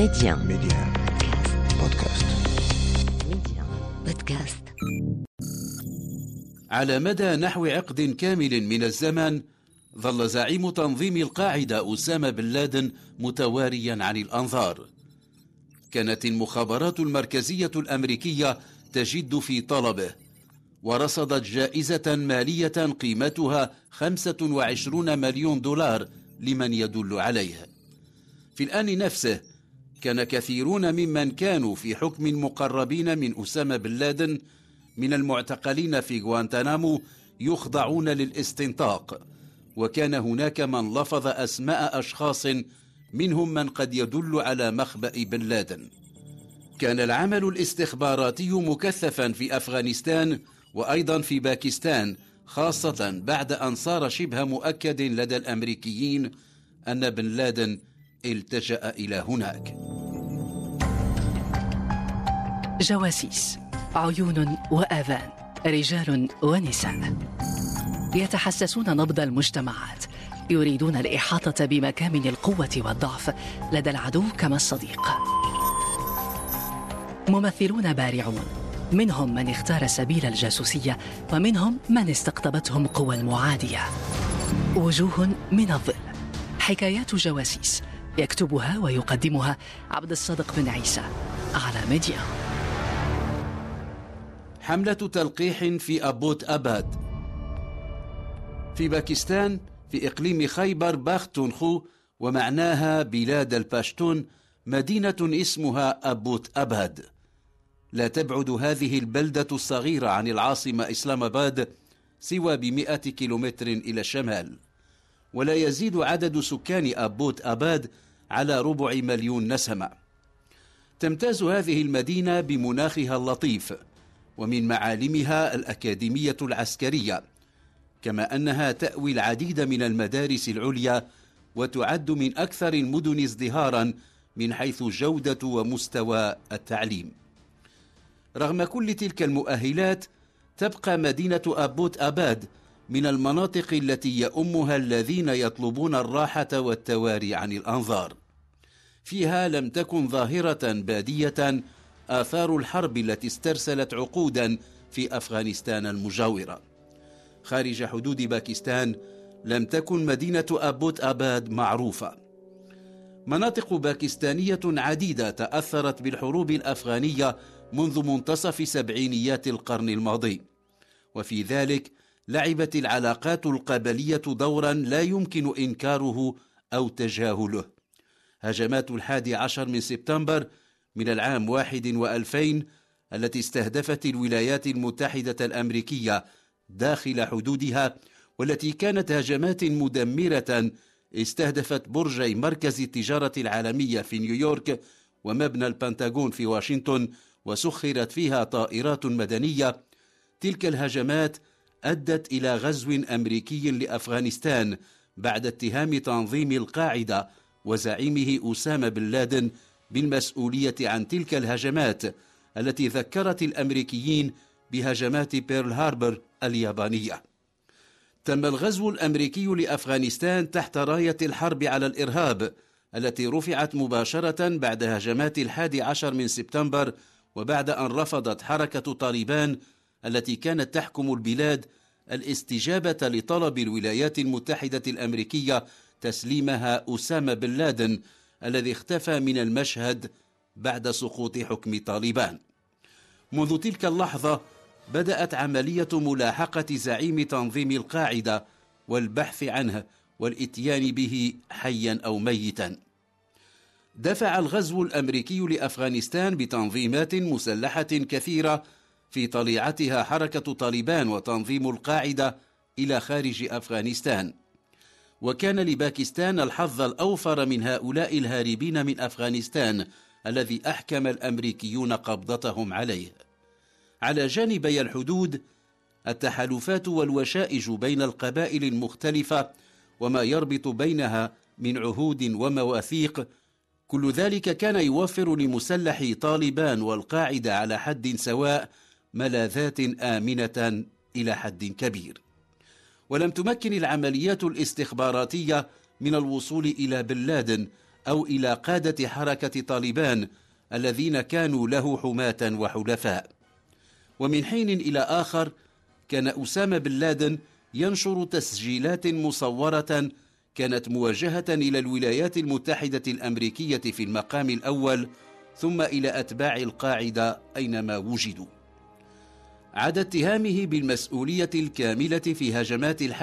ميديان ميديان بودكاست ميديان بودكاست على مدى نحو عقد كامل من الزمن ظل زعيم تنظيم القاعدة أسامة بن لادن متواريا عن الأنظار. كانت المخابرات المركزية الأمريكية تجد في طلبه ورصدت جائزة مالية قيمتها 25 مليون دولار لمن يدل عليه. في الآن نفسه كان كثيرون ممن كانوا في حكم مقربين من أسامة بن لادن من المعتقلين في غوانتنامو يخضعون للاستنطاق. وكان هناك من لفظ أسماء أشخاص منهم من قد يدل على مخبأ بن لادن. كان العمل الاستخباراتي مكثفا في أفغانستان وأيضا في باكستان خاصة بعد أن صار شبه مؤكد لدى الأمريكيين أن بن لادن التجأ إلى هناك. جواسيس عيون وآذان رجال ونساء. يتحسسون نبض المجتمعات يريدون الإحاطة بمكامن القوة والضعف لدى العدو كما الصديق. ممثلون بارعون منهم من اختار سبيل الجاسوسية ومنهم من استقطبتهم قوى المعادية. وجوه من الظل حكايات جواسيس يكتبها ويقدمها عبد الصادق بن عيسى على ميديا. حملة تلقيح في أبوت أباد. في باكستان في إقليم خيبر باختونخو ومعناها بلاد الباشتون مدينة اسمها أبوت أباد. لا تبعد هذه البلدة الصغيرة عن العاصمة إسلام آباد سوى بمئة كيلومتر إلى الشمال. ولا يزيد عدد سكان أبوت أباد على ربع مليون نسمة. تمتاز هذه المدينة بمناخها اللطيف. ومن معالمها الأكاديمية العسكرية كما أنها تأوي العديد من المدارس العليا وتعد من أكثر المدن ازدهارا من حيث جودة ومستوى التعليم. رغم كل تلك المؤهلات تبقى مدينة أبوت أباد من المناطق التي يؤمها الذين يطلبون الراحة والتواري عن الأنظار. فيها لم تكن ظاهرة بادية آثار الحرب التي استرسلت عقودا في أفغانستان المجاورة. خارج حدود باكستان لم تكن مدينة أبوت أباد معروفة. مناطق باكستانية عديدة تأثرت بالحروب الأفغانية منذ منتصف سبعينيات القرن الماضي. وفي ذلك لعبت العلاقات القبلية دورا لا يمكن إنكاره أو تجاهله. هجمات الحادي عشر من سبتمبر من العام واحد وألفين التي استهدفت الولايات المتحدة الأمريكية داخل حدودها والتي كانت هجمات مدمرة استهدفت برجي مركز التجارة العالمية في نيويورك ومبنى البنتاغون في واشنطن وسخرت فيها طائرات مدنية. تلك الهجمات أدت إلى غزو أمريكي لأفغانستان بعد اتهام تنظيم القاعدة وزعيمه أسامة بن لادن بالمسؤولية عن تلك الهجمات التي ذكرت الأمريكيين بهجمات بيرل هاربر اليابانية. تم الغزو الأمريكي لأفغانستان تحت راية الحرب على الإرهاب التي رفعت مباشرة بعد هجمات الحادي عشر من سبتمبر وبعد أن رفضت حركة طالبان التي كانت تحكم البلاد الاستجابة لطلب الولايات المتحدة الأمريكية تسليمها أسامة بن لادن الذي اختفى من المشهد بعد سقوط حكم طالبان. منذ تلك اللحظة بدأت عملية ملاحقة زعيم تنظيم القاعدة والبحث عنه والإتيان به حيا أو ميتا. دفع الغزو الأمريكي لأفغانستان بتنظيمات مسلحة كثيرة في طليعتها حركة طالبان وتنظيم القاعدة إلى خارج أفغانستان. وكان لباكستان الحظ الأوفر من هؤلاء الهاربين من أفغانستان الذي أحكم الأمريكيون قبضتهم عليه. على جانبي الحدود التحالفات والوشائج بين القبائل المختلفة وما يربط بينها من عهود ومواثيق كل ذلك كان يوفر لمسلح طالبان والقاعدة على حد سواء ملاذات آمنة إلى حد كبير. ولم تمكن العمليات الاستخباراتية من الوصول إلى بن لادن أو إلى قادة حركة طالبان الذين كانوا له حماة وحلفاء. ومن حين إلى آخر كان أسامة بن لادن ينشر تسجيلات مصورة كانت موجهة إلى الولايات المتحدة الأمريكية في المقام الأول ثم إلى أتباع القاعدة أينما وجدوا. عدا اتهامه بالمسؤولية الكاملة في هجمات الحرب